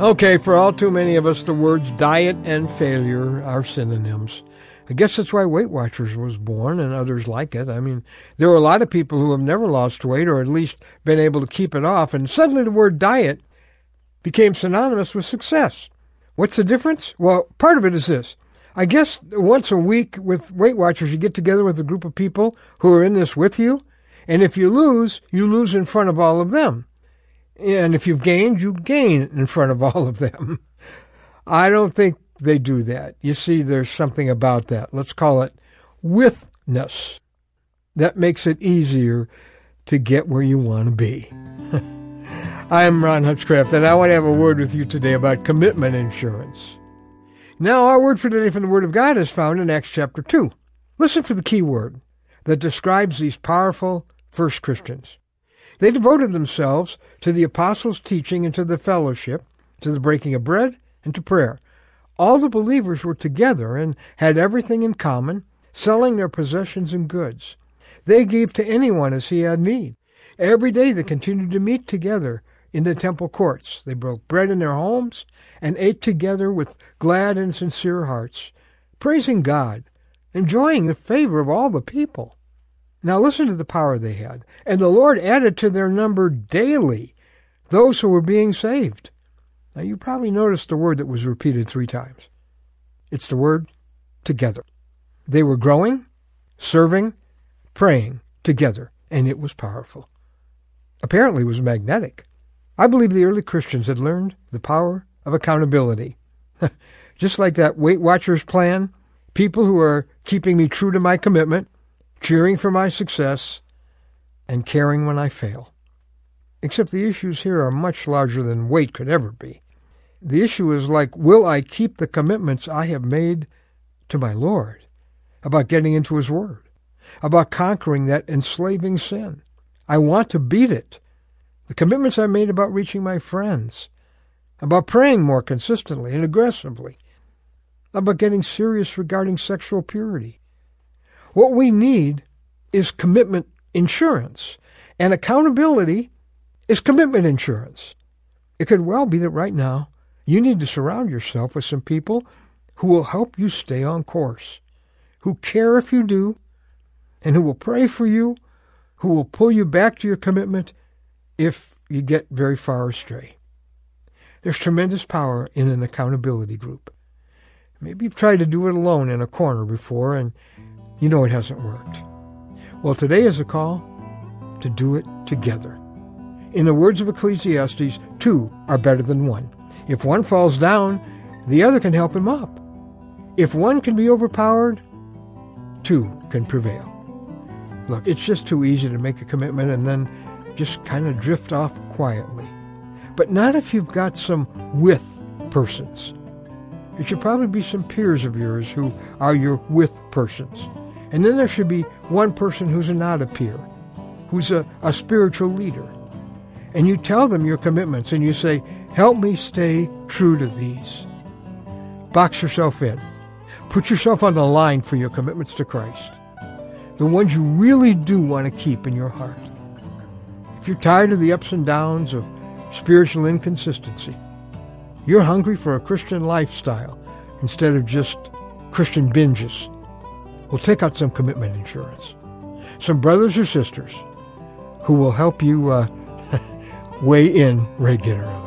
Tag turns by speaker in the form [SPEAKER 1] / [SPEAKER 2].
[SPEAKER 1] Okay, for all too many of us, the words diet and failure are synonyms. I guess that's why Weight Watchers was born and others like it. I mean, there are a lot of people who have never lost weight or at least been able to keep it off, and suddenly the word diet became synonymous with success. What's the difference? Well, part of it is this. I guess once a week with Weight Watchers, you get together with a group of people who are in this with you, and if you lose, you lose in front of all of them. And if you've gained, you gain in front of all of them. I don't think they do that. You see, there's something about that. Let's call it withness. That makes it easier to get where you want to be. I'm Ron Hutchcraft, and I want to have a word with you today about commitment insurance. Now, our word for today from the Word of God is found in Acts chapter 2. Listen for the key word that describes these powerful first Christians. They devoted themselves to the apostles' teaching and to the fellowship, to the breaking of bread, and to prayer. All the believers were together and had everything in common, selling their possessions and goods. They gave to anyone as he had need. Every day they continued to meet together in the temple courts. They broke bread in their homes and ate together with glad and sincere hearts, praising God, enjoying the favor of all the people. Now listen to the power they had. And the Lord added to their number daily those who were being saved. Now you probably noticed the word that was repeated three times. It's the word together. They were growing, serving, praying together, and it was powerful. Apparently it was magnetic. I believe the early Christians had learned the power of accountability. Just like that Weight Watchers plan, people who are keeping me true to my commitment cheering for my success, and caring when I fail. Except the issues here are much larger than weight could ever be. The issue is like, will I keep the commitments I have made to my Lord about getting into His Word, about conquering that enslaving sin? I want to beat it. The commitments I made about reaching my friends, about praying more consistently and aggressively, about getting serious regarding sexual purity, what we need is commitment insurance, and accountability is commitment insurance. It could well be that right now you need to surround yourself with some people who will help you stay on course, who care if you do, and who will pray for you, who will pull you back to your commitment if you get very far astray. There's tremendous power in an accountability group. Maybe you've tried to do it alone in a corner before and you know it hasn't worked. Well, today is a call to do it together. In the words of Ecclesiastes, two are better than one. If one falls down, the other can help him up. If one can be overpowered, two can prevail. Look, it's just too easy to make a commitment and then just kind of drift off quietly. But not if you've got some with persons. It should probably be some peers of yours who are your with persons. And then there should be one person who's not a peer, who's a, a spiritual leader. And you tell them your commitments and you say, help me stay true to these. Box yourself in. Put yourself on the line for your commitments to Christ. The ones you really do want to keep in your heart. If you're tired of the ups and downs of spiritual inconsistency, you're hungry for a Christian lifestyle instead of just Christian binges, will take out some commitment insurance. Some brothers or sisters who will help you uh, weigh in regularly.